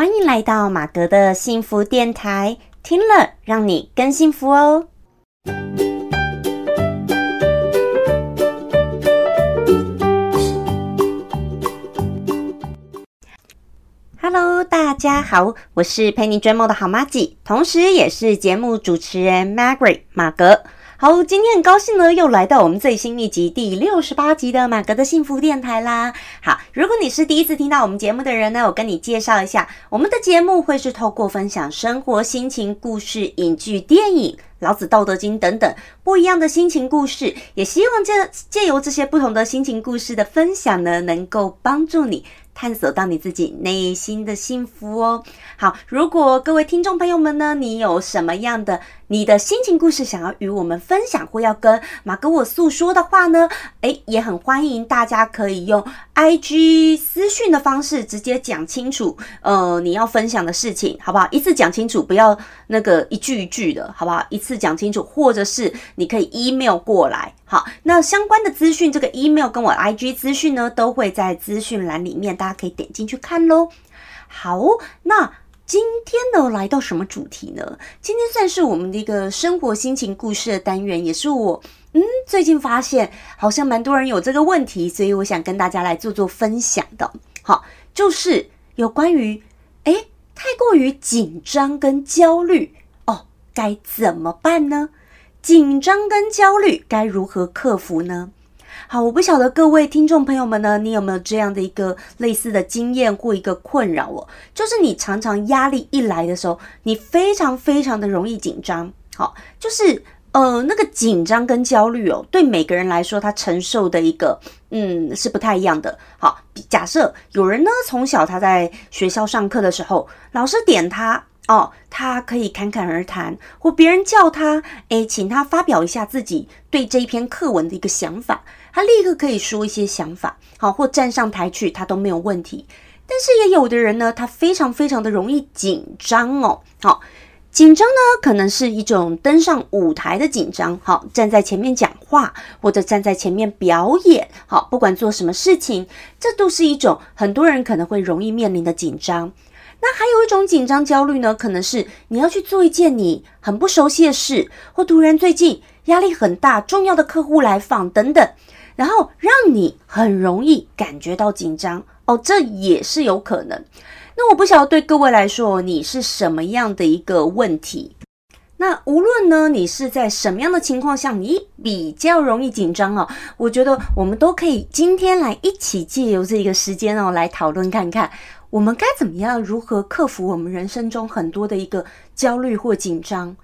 欢迎来到马格的幸福电台，听了让你更幸福哦。Hello，大家好，我是陪你追梦的好妈吉，同时也是节目主持人 Margaret 马格。好，今天很高兴呢，又来到我们最新一集第六十八集的马格的幸福电台啦。好，如果你是第一次听到我们节目的人呢，我跟你介绍一下，我们的节目会是透过分享生活心情故事、影剧、电影、老子、道德经等等不一样的心情故事，也希望借借由这些不同的心情故事的分享呢，能够帮助你。探索到你自己内心的幸福哦。好，如果各位听众朋友们呢，你有什么样的你的心情故事想要与我们分享，或要跟马哥我诉说的话呢？诶，也很欢迎大家可以用 I G 私讯的方式直接讲清楚，呃，你要分享的事情，好不好？一次讲清楚，不要那个一句一句的，好不好？一次讲清楚，或者是你可以 email 过来。好，那相关的资讯，这个 email 跟我 IG 资讯呢，都会在资讯栏里面，大家可以点进去看喽。好，那今天呢，来到什么主题呢？今天算是我们的一个生活心情故事的单元，也是我嗯最近发现好像蛮多人有这个问题，所以我想跟大家来做做分享的。好，就是有关于诶太过于紧张跟焦虑哦，该怎么办呢？紧张跟焦虑该如何克服呢？好，我不晓得各位听众朋友们呢，你有没有这样的一个类似的经验或一个困扰哦？就是你常常压力一来的时候，你非常非常的容易紧张。好，就是呃那个紧张跟焦虑哦，对每个人来说，他承受的一个嗯是不太一样的。好，假设有人呢从小他在学校上课的时候，老师点他。哦，他可以侃侃而谈，或别人叫他，诶，请他发表一下自己对这一篇课文的一个想法，他立刻可以说一些想法，好，或站上台去，他都没有问题。但是也有的人呢，他非常非常的容易紧张哦，好，紧张呢，可能是一种登上舞台的紧张，好，站在前面讲话，或者站在前面表演，好，不管做什么事情，这都是一种很多人可能会容易面临的紧张。那还有一种紧张焦虑呢，可能是你要去做一件你很不熟悉的事，或突然最近压力很大，重要的客户来访等等，然后让你很容易感觉到紧张哦，这也是有可能。那我不晓得对各位来说，你是什么样的一个问题？那无论呢，你是在什么样的情况下，你比较容易紧张哦？我觉得我们都可以今天来一起借由这个时间哦，来讨论看看。我们该怎么样？如何克服我们人生中很多的一个焦虑或紧张？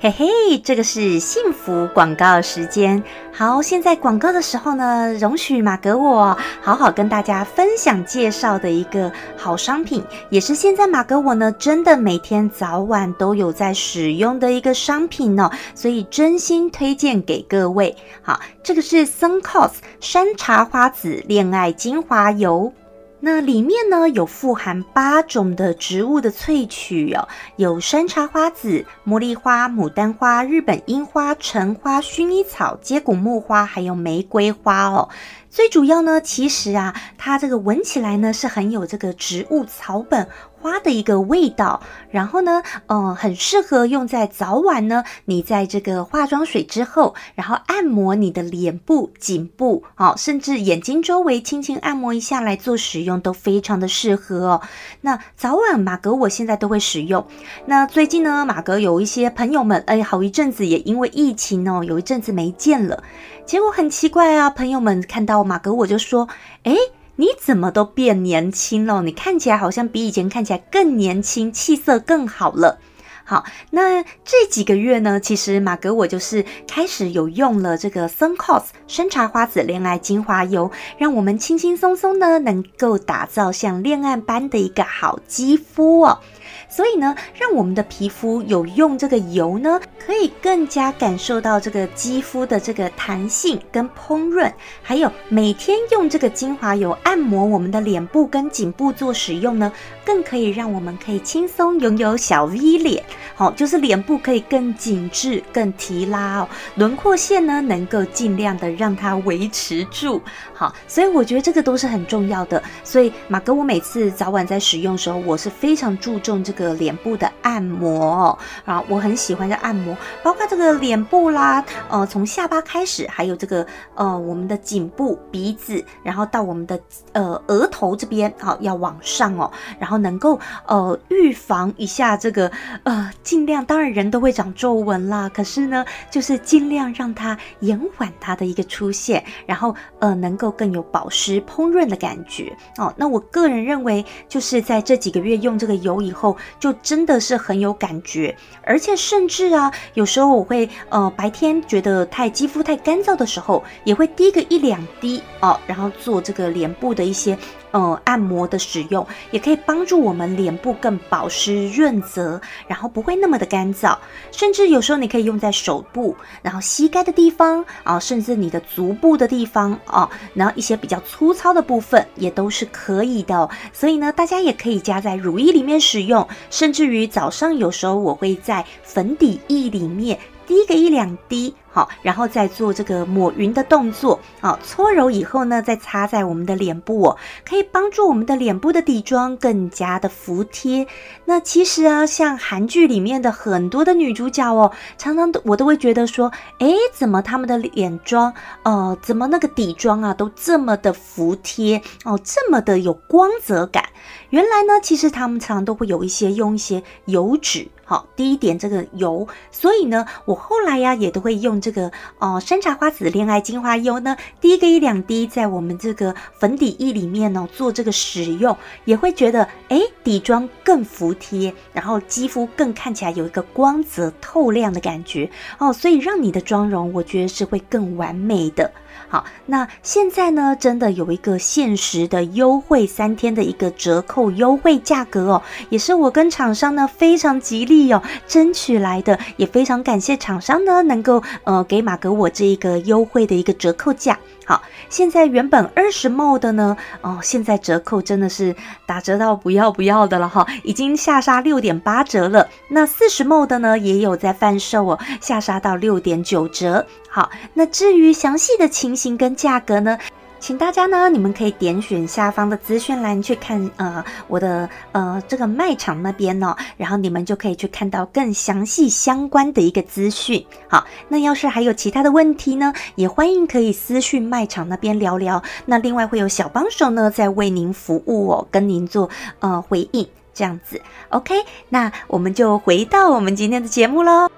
嘿嘿，这个是幸福广告时间。好，现在广告的时候呢，容许马格我好好跟大家分享介绍的一个好商品，也是现在马格我呢真的每天早晚都有在使用的一个商品呢，所以真心推荐给各位。好，这个是 Suncos 山茶花籽恋爱精华油。那里面呢有富含八种的植物的萃取哦，有山茶花籽、茉莉花、牡丹花、日本樱花、橙花、薰衣草、接骨木花，还有玫瑰花哦。最主要呢，其实啊，它这个闻起来呢是很有这个植物草本。花的一个味道，然后呢，嗯，很适合用在早晚呢。你在这个化妆水之后，然后按摩你的脸部、颈部，好，甚至眼睛周围轻轻按摩一下来做使用，都非常的适合哦。那早晚马格我现在都会使用。那最近呢，马格有一些朋友们，哎，好一阵子也因为疫情哦，有一阵子没见了。结果很奇怪啊，朋友们看到马格我就说，哎。你怎么都变年轻了？你看起来好像比以前看起来更年轻，气色更好了。好，那这几个月呢，其实马格我就是开始有用了这个 Suncos 山茶花籽恋爱精华油，让我们轻轻松松呢，能够打造像恋爱般的一个好肌肤哦。所以呢，让我们的皮肤有用这个油呢，可以更加感受到这个肌肤的这个弹性跟烹润，还有每天用这个精华油按摩我们的脸部跟颈部做使用呢，更可以让我们可以轻松拥有小 V 脸，好，就是脸部可以更紧致、更提拉哦，轮廓线呢能够尽量的让它维持住。好，所以我觉得这个都是很重要的。所以马哥，我每次早晚在使用时候，我是非常注重这个个脸部的按摩啊，我很喜欢的按摩，包括这个脸部啦，呃，从下巴开始，还有这个呃我们的颈部、鼻子，然后到我们的呃额头这边，好，要往上哦，然后能够呃预防一下这个呃，尽量，当然人都会长皱纹啦，可是呢，就是尽量让它延缓它的一个出现，然后呃能够。更有保湿烹润的感觉哦。那我个人认为，就是在这几个月用这个油以后，就真的是很有感觉。而且甚至啊，有时候我会呃白天觉得太肌肤太干燥的时候，也会滴个一两滴哦，然后做这个脸部的一些。呃，按摩的使用也可以帮助我们脸部更保湿润泽，然后不会那么的干燥。甚至有时候你可以用在手部，然后膝盖的地方啊，甚至你的足部的地方啊，然后一些比较粗糙的部分也都是可以的。所以呢，大家也可以加在乳液里面使用，甚至于早上有时候我会在粉底液里面。滴个一两滴，好，然后再做这个抹匀的动作，好，搓揉以后呢，再擦在我们的脸部哦，可以帮助我们的脸部的底妆更加的服帖。那其实啊，像韩剧里面的很多的女主角哦，常常都我都会觉得说，哎，怎么她们的脸妆，呃，怎么那个底妆啊，都这么的服帖哦，这么的有光泽感。原来呢，其实他们常常都会有一些用一些油脂。好，滴一点这个油，所以呢，我后来呀也都会用这这个哦山茶花籽恋爱精华油呢，滴个一两滴在我们这个粉底液里面呢做这个使用，也会觉得哎底妆更服帖，然后肌肤更看起来有一个光泽透亮的感觉哦，所以让你的妆容我觉得是会更完美的。好，那现在呢，真的有一个限时的优惠，三天的一个折扣优惠价格哦，也是我跟厂商呢非常极力哦争取来的，也非常感谢厂商呢能够呃给马哥我这一个优惠的一个折扣价。好，现在原本二十 m 的呢，哦，现在折扣真的是打折到不要不要的了哈，已经下杀六点八折了。那四十 m 的呢，也有在贩售哦，下杀到六点九折。好，那至于详细的情形跟价格呢？请大家呢，你们可以点选下方的资讯栏去看，呃，我的呃这个卖场那边呢，然后你们就可以去看到更详细相关的一个资讯。好，那要是还有其他的问题呢，也欢迎可以私讯卖场那边聊聊。那另外会有小帮手呢在为您服务哦，跟您做呃回应这样子。OK，那我们就回到我们今天的节目喽。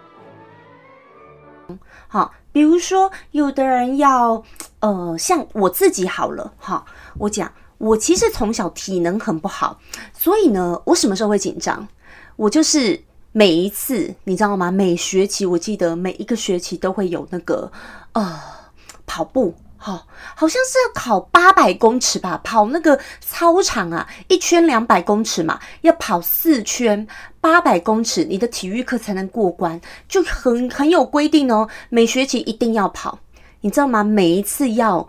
好，比如说有的人要。呃，像我自己好了哈，我讲，我其实从小体能很不好，所以呢，我什么时候会紧张？我就是每一次，你知道吗？每学期，我记得每一个学期都会有那个呃跑步，哈，好像是要考八百公尺吧，跑那个操场啊，一圈两百公尺嘛，要跑四圈八百公尺，你的体育课才能过关，就很很有规定哦，每学期一定要跑。你知道吗？每一次要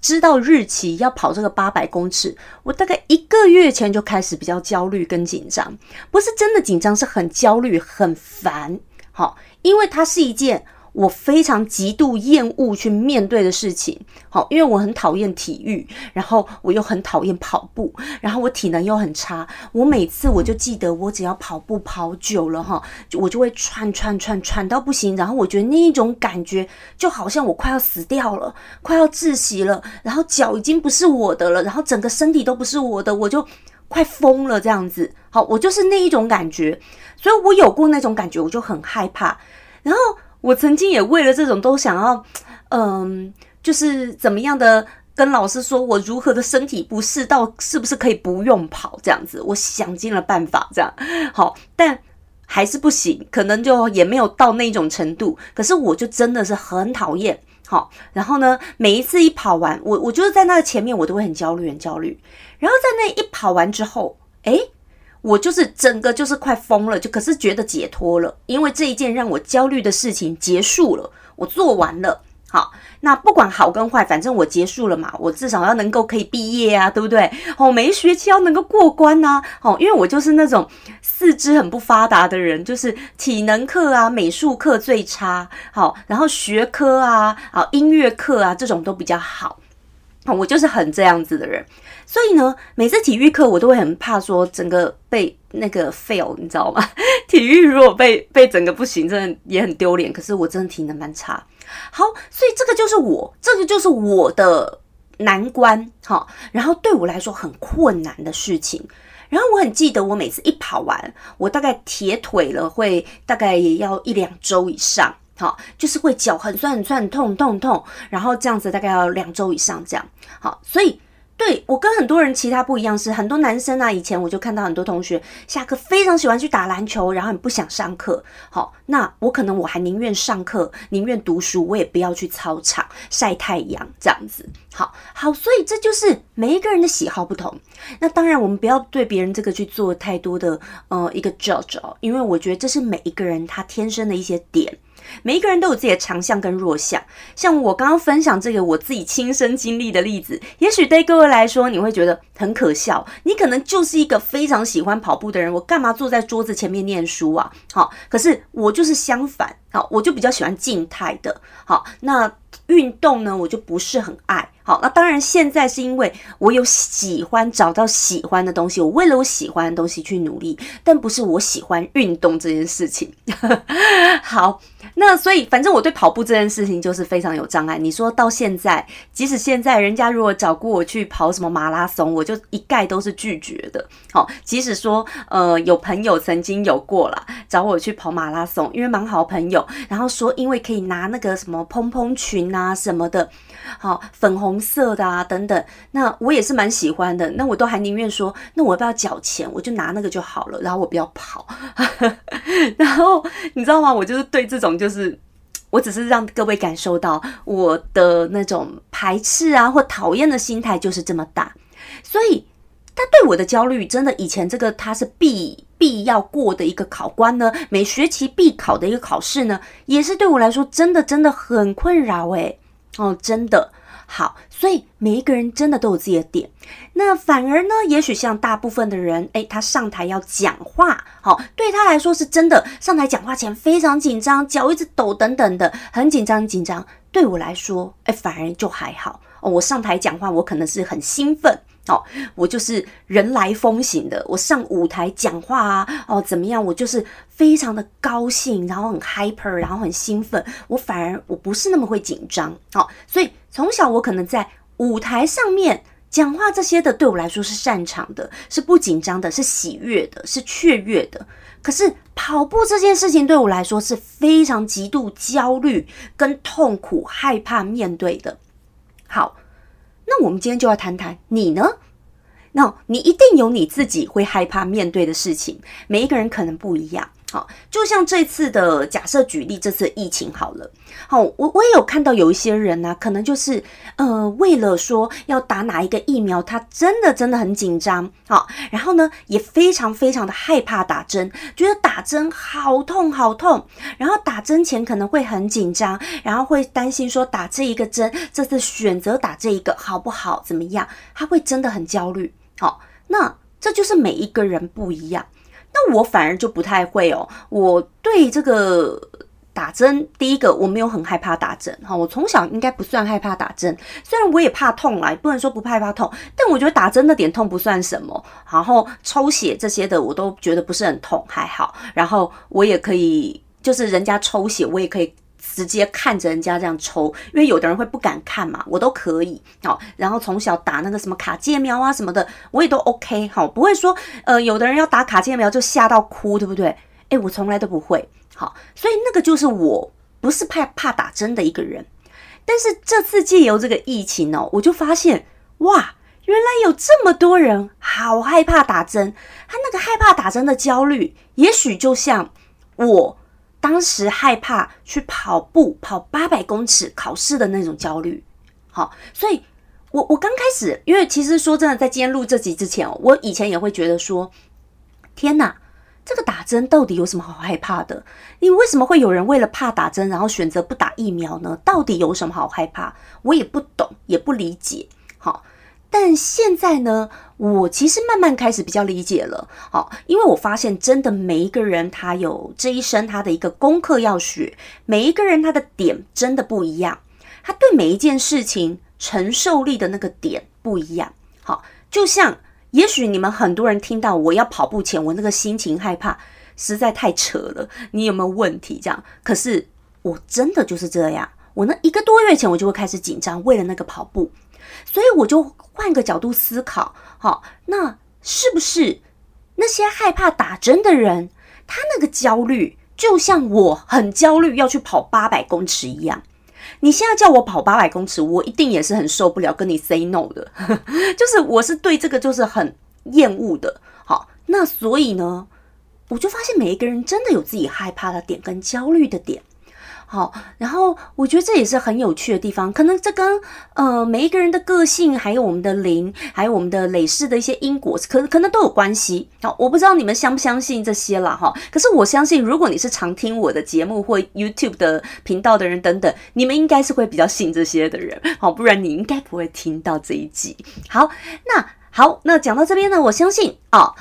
知道日期要跑这个八百公尺，我大概一个月前就开始比较焦虑跟紧张，不是真的紧张，是很焦虑、很烦。好，因为它是一件。我非常极度厌恶去面对的事情，好，因为我很讨厌体育，然后我又很讨厌跑步，然后我体能又很差。我每次我就记得，我只要跑步跑久了哈，我就会喘喘喘喘到不行。然后我觉得那一种感觉就好像我快要死掉了，快要窒息了，然后脚已经不是我的了，然后整个身体都不是我的，我就快疯了这样子。好，我就是那一种感觉，所以我有过那种感觉，我就很害怕，然后。我曾经也为了这种都想要，嗯，就是怎么样的跟老师说我如何的身体不适，到是不是可以不用跑这样子，我想尽了办法这样，好，但还是不行，可能就也没有到那种程度。可是我就真的是很讨厌，好，然后呢，每一次一跑完，我我就是在那个前面，我都会很焦虑，很焦虑。然后在那一跑完之后，诶。我就是整个就是快疯了，就可是觉得解脱了，因为这一件让我焦虑的事情结束了，我做完了。好，那不管好跟坏，反正我结束了嘛，我至少要能够可以毕业啊，对不对？哦，每一学期要能够过关呐。哦，因为我就是那种四肢很不发达的人，就是体能课啊、美术课最差。好，然后学科啊、啊音乐课啊这种都比较好。我就是很这样子的人，所以呢，每次体育课我都会很怕说整个被那个 fail，你知道吗？体育如果被被整个不行，真的也很丢脸。可是我真的体能蛮差。好，所以这个就是我，这个就是我的难关，哈。然后对我来说很困难的事情。然后我很记得，我每次一跑完，我大概铁腿了，会大概也要一两周以上。好，就是会脚很酸很酸很痛痛痛，然后这样子大概要两周以上这样。好，所以对我跟很多人其他不一样，是很多男生啊，以前我就看到很多同学下课非常喜欢去打篮球，然后很不想上课。好，那我可能我还宁愿上课，宁愿读书，我也不要去操场晒太阳这样子。好好，所以这就是每一个人的喜好不同。那当然，我们不要对别人这个去做太多的呃一个 judge 哦，因为我觉得这是每一个人他天生的一些点。每一个人都有自己的强项跟弱项，像我刚刚分享这个我自己亲身经历的例子，也许对各位来说你会觉得很可笑。你可能就是一个非常喜欢跑步的人，我干嘛坐在桌子前面念书啊？好，可是我就是相反，好，我就比较喜欢静态的。好，那运动呢，我就不是很爱。好，那当然现在是因为我有喜欢找到喜欢的东西，我为了我喜欢的东西去努力，但不是我喜欢运动这件事情。好。那所以，反正我对跑步这件事情就是非常有障碍。你说到现在，即使现在人家如果找过我去跑什么马拉松，我就一概都是拒绝的。好，即使说呃有朋友曾经有过了找我去跑马拉松，因为蛮好朋友，然后说因为可以拿那个什么蓬蓬裙啊什么的，好粉红色的啊等等，那我也是蛮喜欢的。那我都还宁愿说，那我要不要缴钱，我就拿那个就好了，然后我不要跑。然后你知道吗？我就是对这种。就是，我只是让各位感受到我的那种排斥啊或讨厌的心态就是这么大，所以他对我的焦虑真的以前这个他是必必要过的一个考官呢，每学期必考的一个考试呢，也是对我来说真的真的很困扰诶。哦，真的。好，所以每一个人真的都有自己的点。那反而呢，也许像大部分的人，诶，他上台要讲话，好，对他来说是真的上台讲话前非常紧张，脚一直抖等等的，很紧张，很紧张。对我来说，诶，反而就还好。哦，我上台讲话，我可能是很兴奋。哦，我就是人来疯型的，我上舞台讲话啊，哦，怎么样？我就是非常的高兴，然后很 hyper，然后很兴奋。我反而我不是那么会紧张，好，所以从小我可能在舞台上面讲话这些的，对我来说是擅长的，是不紧张的，是喜悦的，是雀跃的。可是跑步这件事情对我来说是非常极度焦虑、跟痛苦、害怕面对的。好。那我们今天就要谈谈你呢？那你一定有你自己会害怕面对的事情，每一个人可能不一样。好，就像这次的假设举例，这次疫情好了。好，我我也有看到有一些人呢，可能就是呃，为了说要打哪一个疫苗，他真的真的很紧张。好，然后呢，也非常非常的害怕打针，觉得打针好痛好痛。然后打针前可能会很紧张，然后会担心说打这一个针，这次选择打这一个好不好，怎么样？他会真的很焦虑。好，那这就是每一个人不一样。那我反而就不太会哦。我对这个打针，第一个我没有很害怕打针哈。我从小应该不算害怕打针，虽然我也怕痛啦，不能说不害怕痛，但我觉得打针的点痛不算什么。然后抽血这些的，我都觉得不是很痛，还好。然后我也可以，就是人家抽血，我也可以。直接看着人家这样抽，因为有的人会不敢看嘛，我都可以好。然后从小打那个什么卡介苗啊什么的，我也都 OK 好，不会说呃有的人要打卡介苗就吓到哭，对不对？诶，我从来都不会好，所以那个就是我不是怕怕打针的一个人。但是这次借由这个疫情哦，我就发现哇，原来有这么多人好害怕打针，他那个害怕打针的焦虑，也许就像我。当时害怕去跑步跑八百公尺考试的那种焦虑，好，所以我我刚开始，因为其实说真的，在今天录这集之前，我以前也会觉得说，天哪，这个打针到底有什么好害怕的？你为什么会有人为了怕打针，然后选择不打疫苗呢？到底有什么好害怕？我也不懂，也不理解。好，但现在呢，我其实慢慢开始比较理解了。好，因为我发现真的每一个人他有这一生他的一个功课要学，每一个人他的点真的不一样，他对每一件事情承受力的那个点不一样。好，就像。也许你们很多人听到我要跑步前，我那个心情害怕，实在太扯了。你有没有问题？这样，可是我真的就是这样。我那一个多月前，我就会开始紧张，为了那个跑步，所以我就换个角度思考，好，那是不是那些害怕打针的人，他那个焦虑，就像我很焦虑要去跑八百公尺一样？你现在叫我跑八百公尺，我一定也是很受不了，跟你 say no 的，就是我是对这个就是很厌恶的。好，那所以呢，我就发现每一个人真的有自己害怕的点跟焦虑的点。好，然后我觉得这也是很有趣的地方，可能这跟呃每一个人的个性，还有我们的灵，还有我们的累世的一些因果，可可能都有关系。好，我不知道你们相不相信这些了哈。可是我相信，如果你是常听我的节目或 YouTube 的频道的人等等，你们应该是会比较信这些的人。好，不然你应该不会听到这一集。好，那好，那讲到这边呢，我相信啊，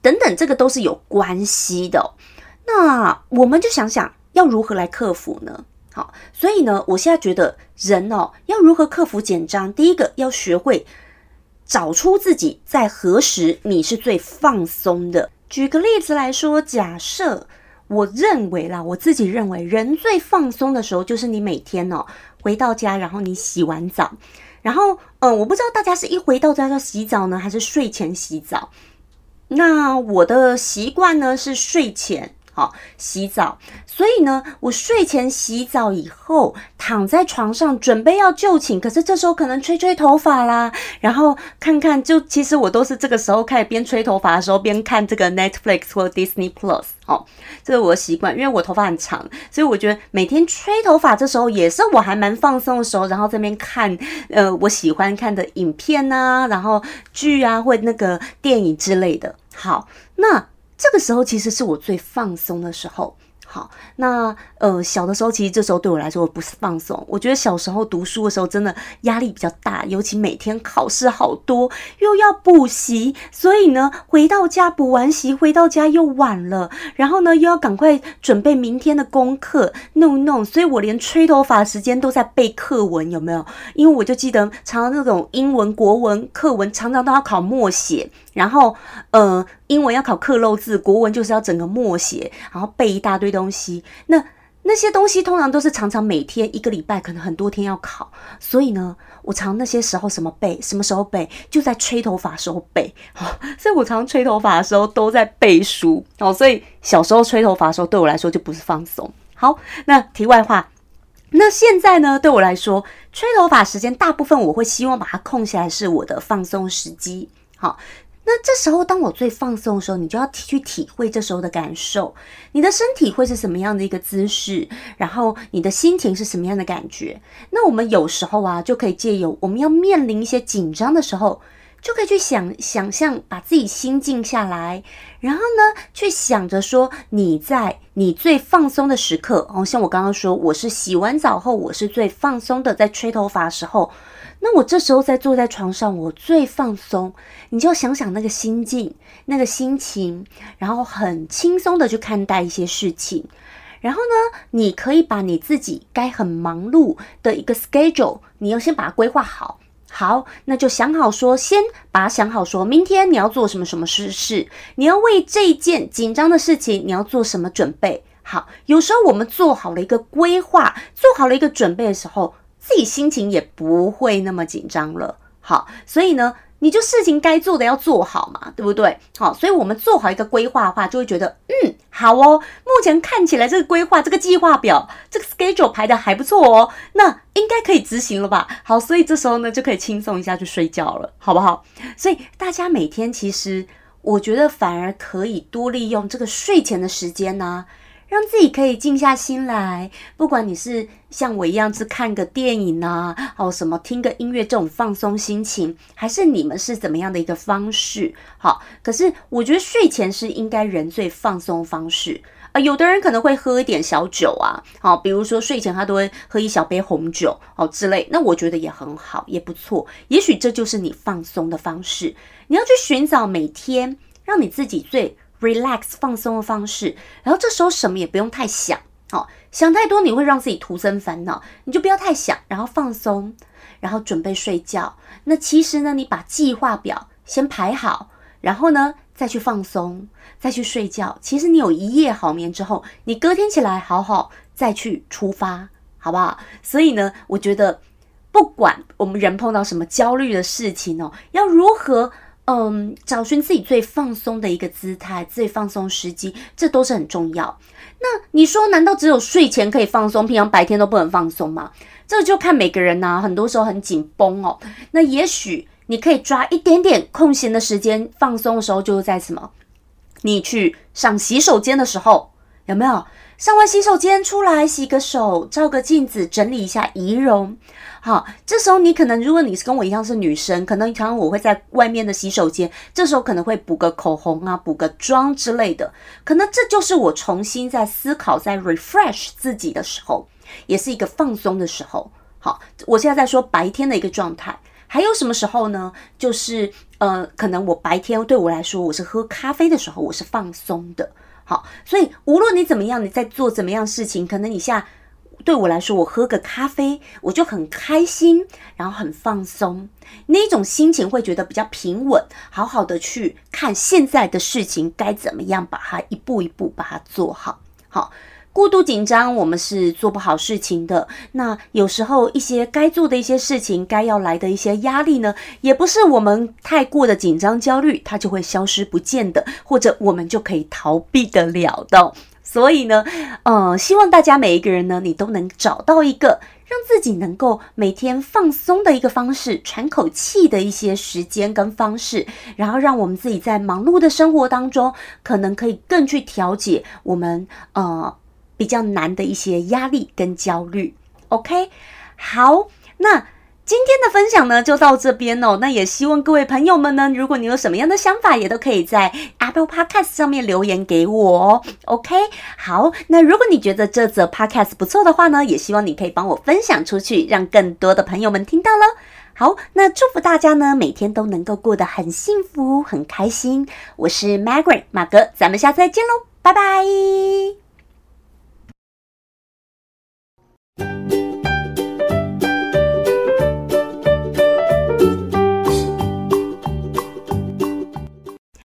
等等，这个都是有关系的。那我们就想想。要如何来克服呢？好，所以呢，我现在觉得人哦，要如何克服紧张？第一个要学会找出自己在何时你是最放松的。举个例子来说，假设我认为啦，我自己认为人最放松的时候就是你每天哦回到家，然后你洗完澡，然后嗯，我不知道大家是一回到家就洗澡呢，还是睡前洗澡？那我的习惯呢是睡前。好，洗澡。所以呢，我睡前洗澡以后，躺在床上准备要就寝，可是这时候可能吹吹头发啦，然后看看，就其实我都是这个时候开始边吹头发的时候边看这个 Netflix 或 Disney Plus。哦，这是我的习惯，因为我头发很长，所以我觉得每天吹头发这时候也是我还蛮放松的时候，然后这边看呃我喜欢看的影片呐，然后剧啊或那个电影之类的。好，那。这个时候其实是我最放松的时候。好，那呃，小的时候其实这时候对我来说不是放松。我觉得小时候读书的时候真的压力比较大，尤其每天考试好多，又要补习，所以呢，回到家补完习，回到家又晚了，然后呢又要赶快准备明天的功课，弄弄，所以我连吹头发时间都在背课文，有没有？因为我就记得常常那种英文、国文课文常常都要考默写，然后呃，英文要考刻漏字，国文就是要整个默写，然后背一大堆东。西，那那些东西通常都是常常每天一个礼拜，可能很多天要考，所以呢，我常那些时候什么背，什么时候背，就在吹头发时候背，好，所以我常吹头发的时候都在背书，哦，所以小时候吹头发的时候对我来说就不是放松。好，那题外话，那现在呢，对我来说，吹头发时间大部分我会希望把它空下来，是我的放松时机，好。那这时候，当我最放松的时候，你就要去体会这时候的感受。你的身体会是什么样的一个姿势？然后你的心情是什么样的感觉？那我们有时候啊，就可以借由我们要面临一些紧张的时候，就可以去想想象，把自己心静下来，然后呢，去想着说你在你最放松的时刻哦，像我刚刚说，我是洗完澡后，我是最放松的，在吹头发的时候。那我这时候在坐在床上，我最放松。你就想想那个心境、那个心情，然后很轻松的去看待一些事情。然后呢，你可以把你自己该很忙碌的一个 schedule，你要先把它规划好。好，那就想好说，先把它想好，说明天你要做什么什么事事，你要为这件紧张的事情，你要做什么准备。好，有时候我们做好了一个规划，做好了一个准备的时候。自己心情也不会那么紧张了，好，所以呢，你就事情该做的要做好嘛，对不对？好，所以我们做好一个规划的话，就会觉得，嗯，好哦，目前看起来这个规划、这个计划表、这个 schedule 排的还不错哦，那应该可以执行了吧？好，所以这时候呢，就可以轻松一下去睡觉了，好不好？所以大家每天其实，我觉得反而可以多利用这个睡前的时间呢。让自己可以静下心来。不管你是像我一样是看个电影啊，哦什么听个音乐这种放松心情，还是你们是怎么样的一个方式？好，可是我觉得睡前是应该人最放松方式。啊，有的人可能会喝一点小酒啊，好，比如说睡前他都会喝一小杯红酒哦之类，那我觉得也很好，也不错。也许这就是你放松的方式。你要去寻找每天让你自己最 relax 放松的方式，然后这时候什么也不用太想，哦，想太多你会让自己徒增烦恼，你就不要太想，然后放松，然后准备睡觉。那其实呢，你把计划表先排好，然后呢。再去放松，再去睡觉。其实你有一夜好眠之后，你隔天起来好好再去出发，好不好？所以呢，我觉得不管我们人碰到什么焦虑的事情哦，要如何嗯找寻自己最放松的一个姿态、最放松时机，这都是很重要。那你说，难道只有睡前可以放松，平常白天都不能放松吗？这就看每个人呐，很多时候很紧绷哦。那也许。你可以抓一点点空闲的时间放松的时候，就是在什么？你去上洗手间的时候，有没有？上完洗手间出来洗个手，照个镜子，整理一下仪容。好，这时候你可能，如果你是跟我一样是女生，可能常常我会在外面的洗手间，这时候可能会补个口红啊，补个妆之类的。可能这就是我重新在思考、在 refresh 自己的时候，也是一个放松的时候。好，我现在在说白天的一个状态。还有什么时候呢？就是呃，可能我白天对我来说，我是喝咖啡的时候，我是放松的。好，所以无论你怎么样，你在做怎么样事情，可能你现在对我来说，我喝个咖啡，我就很开心，然后很放松，那种心情会觉得比较平稳，好好的去看现在的事情该怎么样把它一步一步把它做好。好。过度紧张，我们是做不好事情的。那有时候一些该做的一些事情，该要来的一些压力呢，也不是我们太过的紧张焦虑，它就会消失不见的，或者我们就可以逃避得了的。所以呢，呃，希望大家每一个人呢，你都能找到一个让自己能够每天放松的一个方式，喘口气的一些时间跟方式，然后让我们自己在忙碌的生活当中，可能可以更去调节我们呃。比较难的一些压力跟焦虑，OK，好，那今天的分享呢就到这边哦。那也希望各位朋友们呢，如果你有什么样的想法，也都可以在 Apple Podcast 上面留言给我哦。OK，好，那如果你觉得这则 Podcast 不错的话呢，也希望你可以帮我分享出去，让更多的朋友们听到了。好，那祝福大家呢，每天都能够过得很幸福、很开心。我是 Margaret 马格，咱们下次再见喽，拜拜。